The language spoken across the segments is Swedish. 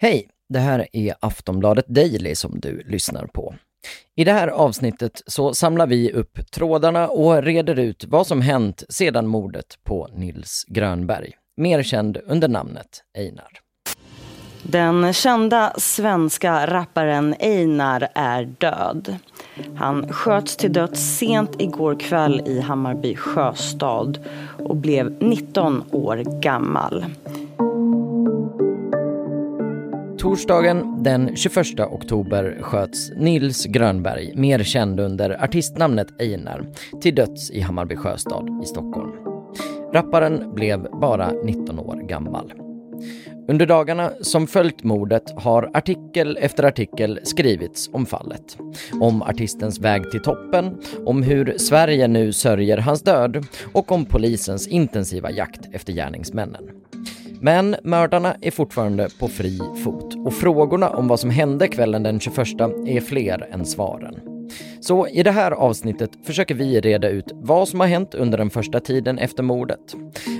Hej! Det här är Aftonbladet Daily som du lyssnar på. I det här avsnittet så samlar vi upp trådarna och reder ut vad som hänt sedan mordet på Nils Grönberg, mer känd under namnet Einar. Den kända svenska rapparen Einar är död. Han sköts till döds sent igår kväll i Hammarby sjöstad och blev 19 år gammal. Torsdagen den 21 oktober sköts Nils Grönberg, mer känd under artistnamnet Einar, till döds i Hammarby sjöstad i Stockholm. Rapparen blev bara 19 år gammal. Under dagarna som följt mordet har artikel efter artikel skrivits om fallet. Om artistens väg till toppen, om hur Sverige nu sörjer hans död och om polisens intensiva jakt efter gärningsmännen. Men mördarna är fortfarande på fri fot och frågorna om vad som hände kvällen den 21 är fler än svaren. Så i det här avsnittet försöker vi reda ut vad som har hänt under den första tiden efter mordet.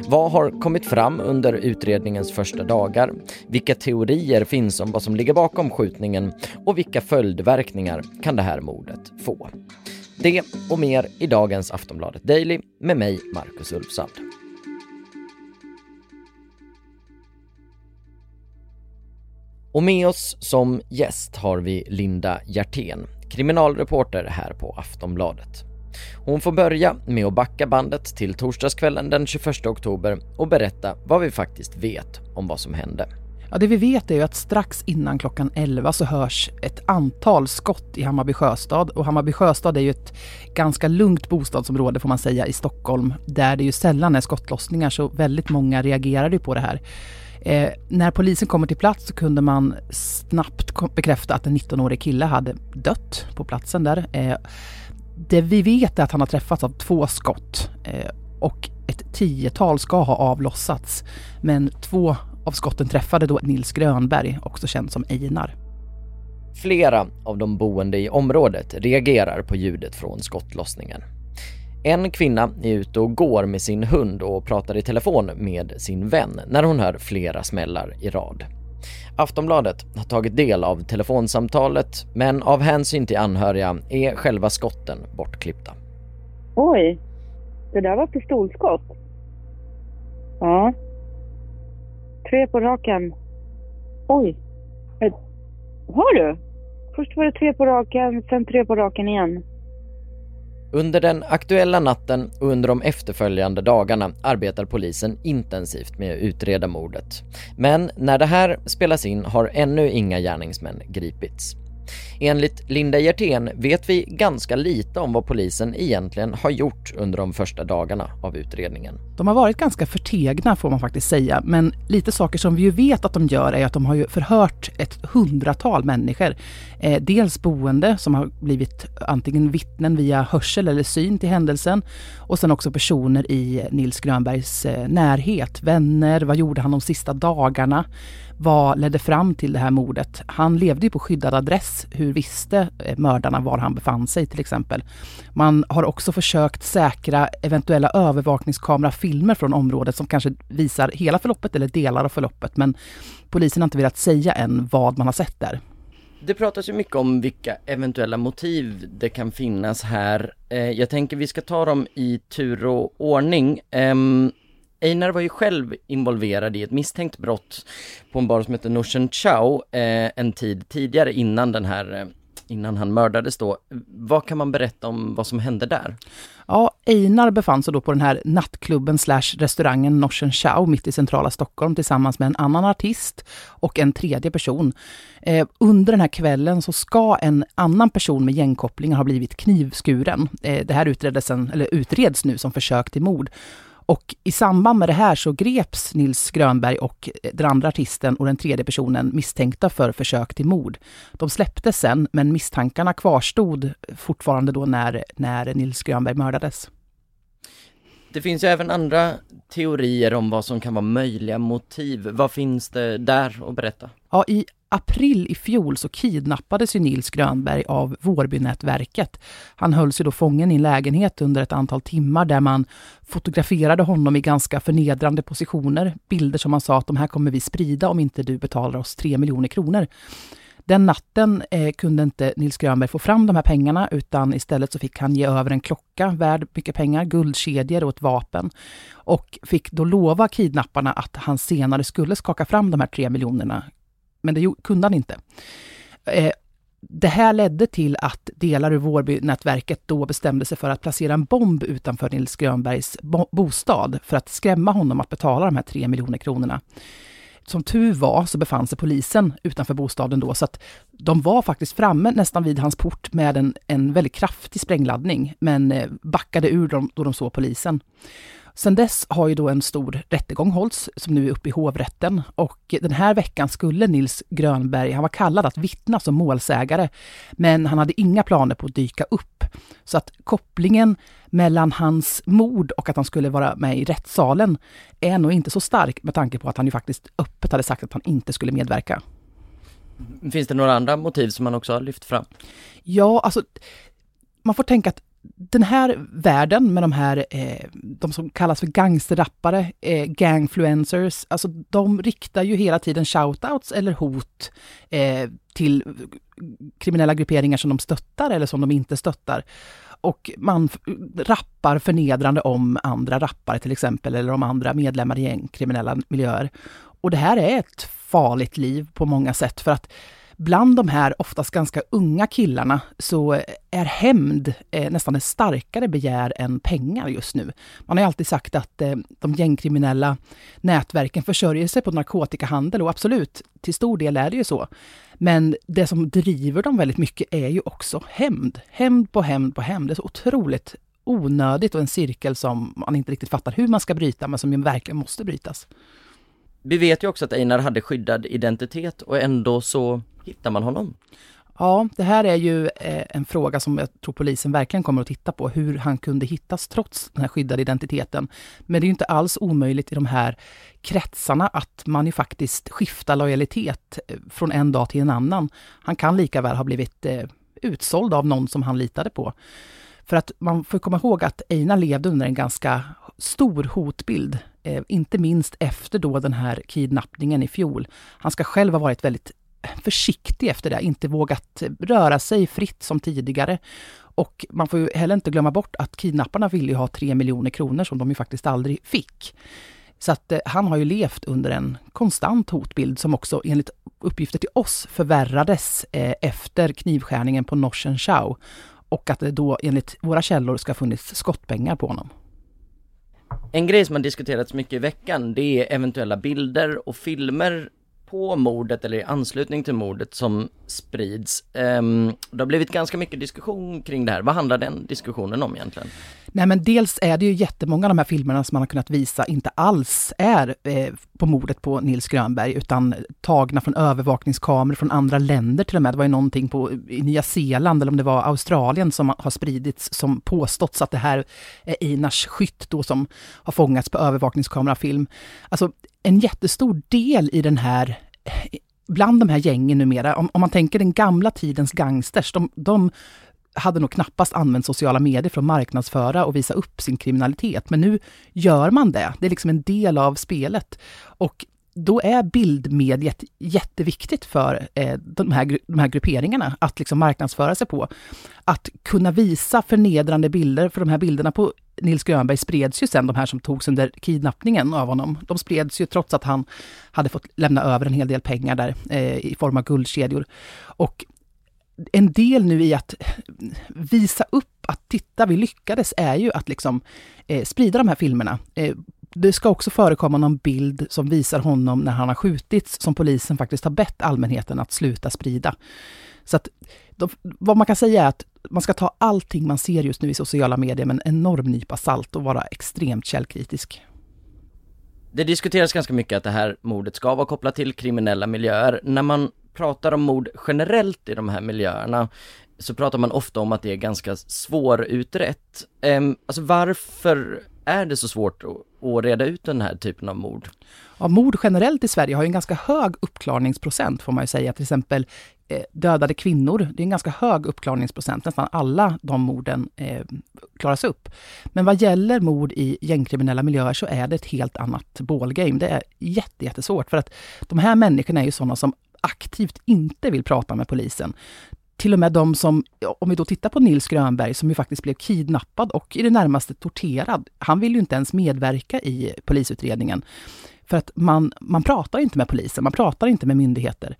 Vad har kommit fram under utredningens första dagar? Vilka teorier finns om vad som ligger bakom skjutningen? Och vilka följdverkningar kan det här mordet få? Det och mer i dagens Aftonbladet Daily med mig, Marcus Ulfsand. Och med oss som gäst har vi Linda Hjertén, kriminalreporter här på Aftonbladet. Hon får börja med att backa bandet till torsdagskvällen den 21 oktober och berätta vad vi faktiskt vet om vad som hände. Ja, det vi vet är ju att strax innan klockan 11 så hörs ett antal skott i Hammarby sjöstad. Och Hammarby sjöstad är ju ett ganska lugnt bostadsområde får man säga i Stockholm. Där det ju sällan är skottlossningar så väldigt många reagerade på det här. Eh, när polisen kommer till plats så kunde man snabbt bekräfta att en 19-årig kille hade dött på platsen där. Eh, det vi vet är att han har träffats av två skott eh, och ett tiotal ska ha avlossats. Men två av skotten träffade då Nils Grönberg, också känd som Einar. Flera av de boende i området reagerar på ljudet från skottlossningen. En kvinna är ute och går med sin hund och pratar i telefon med sin vän när hon hör flera smällar i rad. Aftonbladet har tagit del av telefonsamtalet men av hänsyn till anhöriga är själva skotten bortklippta. Oj, det där var pistolskott. Ja. Tre på raken. Oj. Hör du? Först var det tre på raken, sen tre på raken igen. Under den aktuella natten och under de efterföljande dagarna arbetar polisen intensivt med att utreda mordet. Men när det här spelas in har ännu inga gärningsmän gripits. Enligt Linda Hjertén vet vi ganska lite om vad polisen egentligen har gjort under de första dagarna av utredningen. De har varit ganska förtegna får man faktiskt säga, men lite saker som vi ju vet att de gör är att de har ju förhört ett hundratal människor. Eh, dels boende som har blivit antingen vittnen via hörsel eller syn till händelsen och sen också personer i Nils Grönbergs eh, närhet, vänner, vad gjorde han de sista dagarna? Vad ledde fram till det här mordet? Han levde ju på skyddad adress. Hur visste eh, mördarna var han befann sig till exempel? Man har också försökt säkra eventuella övervakningskamerafilmer från området som kanske visar hela förloppet eller delar av förloppet. Men polisen har inte velat säga än vad man har sett där. Det pratas ju mycket om vilka eventuella motiv det kan finnas här. Eh, jag tänker vi ska ta dem i tur och ordning. Ehm, Einar var ju själv involverad i ett misstänkt brott på en bar som heter Nushen Chow eh, en tid tidigare innan den här eh, innan han mördades då. Vad kan man berätta om vad som hände där? Ja, Einar befann sig då på den här nattklubben slash restaurangen Norsen Chow mitt i centrala Stockholm tillsammans med en annan artist och en tredje person. Eh, under den här kvällen så ska en annan person med gängkopplingar ha blivit knivskuren. Eh, det här utreddes en, eller utreds nu som försök till mord. Och i samband med det här så greps Nils Grönberg och den andra artisten och den tredje personen misstänkta för försök till mord. De släpptes sen, men misstankarna kvarstod fortfarande då när, när Nils Grönberg mördades. Det finns ju även andra teorier om vad som kan vara möjliga motiv. Vad finns det där att berätta? Ja, i april i fjol så kidnappades ju Nils Grönberg av Vårbynätverket. Han hölls ju då fången i en lägenhet under ett antal timmar där man fotograferade honom i ganska förnedrande positioner. Bilder som man sa att de här kommer vi sprida om inte du betalar oss tre miljoner kronor. Den natten eh, kunde inte Nils Grönberg få fram de här pengarna utan istället så fick han ge över en klocka värd mycket pengar, guldkedjor och ett vapen. Och fick då lova kidnapparna att han senare skulle skaka fram de här tre miljonerna. Men det kunde han inte. Eh, det här ledde till att delar ur Vårbynätverket då bestämde sig för att placera en bomb utanför Nils Grönbergs bo bostad för att skrämma honom att betala de här tre miljoner kronorna som tur var så befann sig polisen utanför bostaden då, så att de var faktiskt framme nästan vid hans port med en, en väldigt kraftig sprängladdning, men eh, backade ur dem då de såg polisen. Sen dess har ju då en stor rättegång hållits, som nu är uppe i hovrätten. Och den här veckan skulle Nils Grönberg, han var kallad att vittna som målsägare, men han hade inga planer på att dyka upp. Så att kopplingen mellan hans mord och att han skulle vara med i rättssalen är nog inte så stark med tanke på att han ju faktiskt öppet hade sagt att han inte skulle medverka. Finns det några andra motiv som man också har lyft fram? Ja, alltså man får tänka att den här världen med de här, eh, de som kallas för gangsterrappare, eh, gangfluencers, alltså de riktar ju hela tiden shoutouts eller hot eh, till kriminella grupperingar som de stöttar eller som de inte stöttar. Och man rappar förnedrande om andra rappare till exempel, eller om andra medlemmar i gängkriminella miljöer. Och det här är ett farligt liv på många sätt, för att bland de här oftast ganska unga killarna så är hämnd eh, nästan ett starkare begär än pengar just nu. Man har ju alltid sagt att eh, de gängkriminella nätverken försörjer sig på narkotikahandel och absolut, till stor del är det ju så. Men det som driver dem väldigt mycket är ju också hämnd. Hämnd på hämnd på hämnd. Det är så otroligt onödigt och en cirkel som man inte riktigt fattar hur man ska bryta, men som ju verkligen måste brytas. Vi vet ju också att Einar hade skyddad identitet och ändå så hittar man honom. Ja, det här är ju eh, en fråga som jag tror polisen verkligen kommer att titta på, hur han kunde hittas trots den här skyddade identiteten. Men det är ju inte alls omöjligt i de här kretsarna att man ju faktiskt skiftar lojalitet eh, från en dag till en annan. Han kan lika väl ha blivit eh, utsåld av någon som han litade på. För att man får komma ihåg att Einar levde under en ganska stor hotbild, eh, inte minst efter då den här kidnappningen i fjol. Han ska själv ha varit väldigt försiktig efter det, inte vågat röra sig fritt som tidigare. Och man får ju heller inte glömma bort att kidnapparna ville ju ha tre miljoner kronor som de ju faktiskt aldrig fick. Så att eh, han har ju levt under en konstant hotbild som också enligt uppgifter till oss förvärrades eh, efter knivskärningen på Norsen Chow och att det då enligt våra källor ska ha funnits skottpengar på honom. En grej som har diskuterats mycket i veckan, det är eventuella bilder och filmer på mordet eller i anslutning till mordet som sprids. Um, det har blivit ganska mycket diskussion kring det här. Vad handlar den diskussionen om egentligen? Nej men dels är det ju jättemånga av de här filmerna som man har kunnat visa inte alls är eh, på mordet på Nils Grönberg, utan tagna från övervakningskameror från andra länder till och med. Det var ju någonting på, i Nya Zeeland, eller om det var Australien, som har spridits som påståtts att det här är Einars skytt då som har fångats på övervakningskamerafilm. Alltså en jättestor del i den här bland de här gängen numera, om, om man tänker den gamla tidens gangsters, de, de hade nog knappast använt sociala medier för att marknadsföra och visa upp sin kriminalitet. Men nu gör man det. Det är liksom en del av spelet. Och då är bildmediet jätteviktigt för eh, de, här, de här grupperingarna att liksom marknadsföra sig på. Att kunna visa förnedrande bilder, för de här bilderna på Nils Grönberg spreds ju sen, de här som togs under kidnappningen av honom. De spreds ju trots att han hade fått lämna över en hel del pengar där eh, i form av guldkedjor. Och en del nu i att visa upp att titta, vi lyckades, är ju att liksom eh, sprida de här filmerna. Eh, det ska också förekomma någon bild som visar honom när han har skjutits, som polisen faktiskt har bett allmänheten att sluta sprida. Så att de, vad man kan säga är att man ska ta allting man ser just nu i sociala medier med en enorm nypa salt och vara extremt källkritisk. Det diskuteras ganska mycket att det här mordet ska vara kopplat till kriminella miljöer. När man pratar om mord generellt i de här miljöerna så pratar man ofta om att det är ganska svårutrett. Um, alltså varför är det så svårt att reda ut den här typen av mord? Ja, mord generellt i Sverige har en ganska hög uppklarningsprocent får man ju säga. Till exempel eh, dödade kvinnor, det är en ganska hög uppklarningsprocent. Nästan alla de morden eh, klaras upp. Men vad gäller mord i gängkriminella miljöer så är det ett helt annat ballgame. Det är jättesvårt för att de här människorna är ju sådana som aktivt inte vill prata med polisen till och med de som, om vi då tittar på Nils Grönberg som ju faktiskt blev kidnappad och i det närmaste torterad. Han vill ju inte ens medverka i polisutredningen. För att man, man pratar inte med polisen, man pratar inte med myndigheter.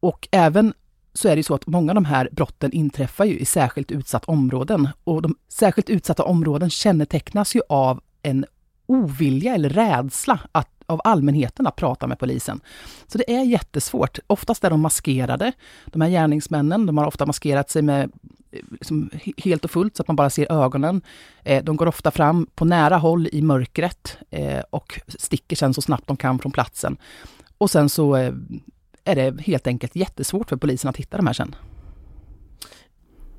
Och även så är det ju så att många av de här brotten inträffar ju i särskilt utsatta områden. Och de särskilt utsatta områden kännetecknas ju av en ovilja eller rädsla att av allmänheten att prata med polisen. Så det är jättesvårt. Oftast är de maskerade. De här gärningsmännen, de har ofta maskerat sig med liksom, helt och fullt så att man bara ser ögonen. Eh, de går ofta fram på nära håll i mörkret eh, och sticker sen så snabbt de kan från platsen. Och sen så är det helt enkelt jättesvårt för polisen att hitta de här sen.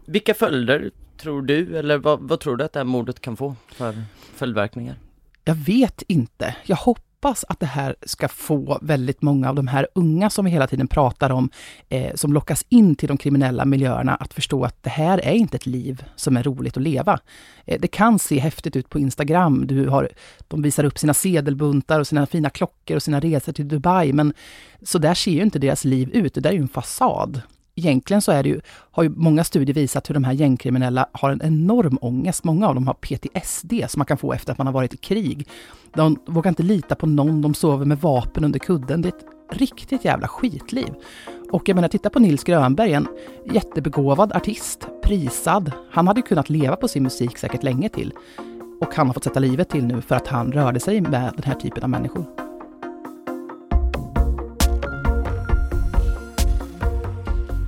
Vilka följder tror du, eller vad, vad tror du att det här mordet kan få för följdverkningar? Jag vet inte. Jag hoppas hoppas att det här ska få väldigt många av de här unga som vi hela tiden pratar om, eh, som lockas in till de kriminella miljöerna, att förstå att det här är inte ett liv som är roligt att leva. Eh, det kan se häftigt ut på Instagram. Du har, de visar upp sina sedelbuntar och sina fina klockor och sina resor till Dubai, men så där ser ju inte deras liv ut. Det där är ju en fasad egentligen så är det ju, har ju många studier visat hur de här gängkriminella har en enorm ångest. Många av dem har PTSD som man kan få efter att man har varit i krig. De vågar inte lita på någon, de sover med vapen under kudden. Det är ett riktigt jävla skitliv. Och jag menar, titta på Nils Grönberg, en jättebegåvad artist, prisad. Han hade kunnat leva på sin musik säkert länge till. Och han har fått sätta livet till nu för att han rörde sig med den här typen av människor.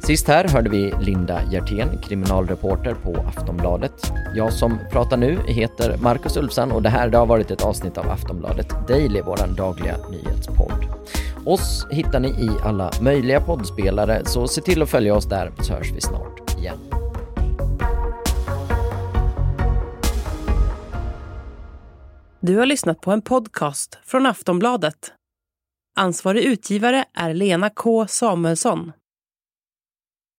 Sist här hörde vi Linda Hjertén, kriminalreporter på Aftonbladet. Jag som pratar nu heter Marcus Ulfsson och det här det har varit ett avsnitt av Aftonbladet Daily, vår dagliga nyhetspodd. Oss hittar ni i alla möjliga poddspelare, så se till att följa oss där så hörs vi snart igen. Du har lyssnat på en podcast från Aftonbladet. Ansvarig utgivare är Lena K Samuelsson.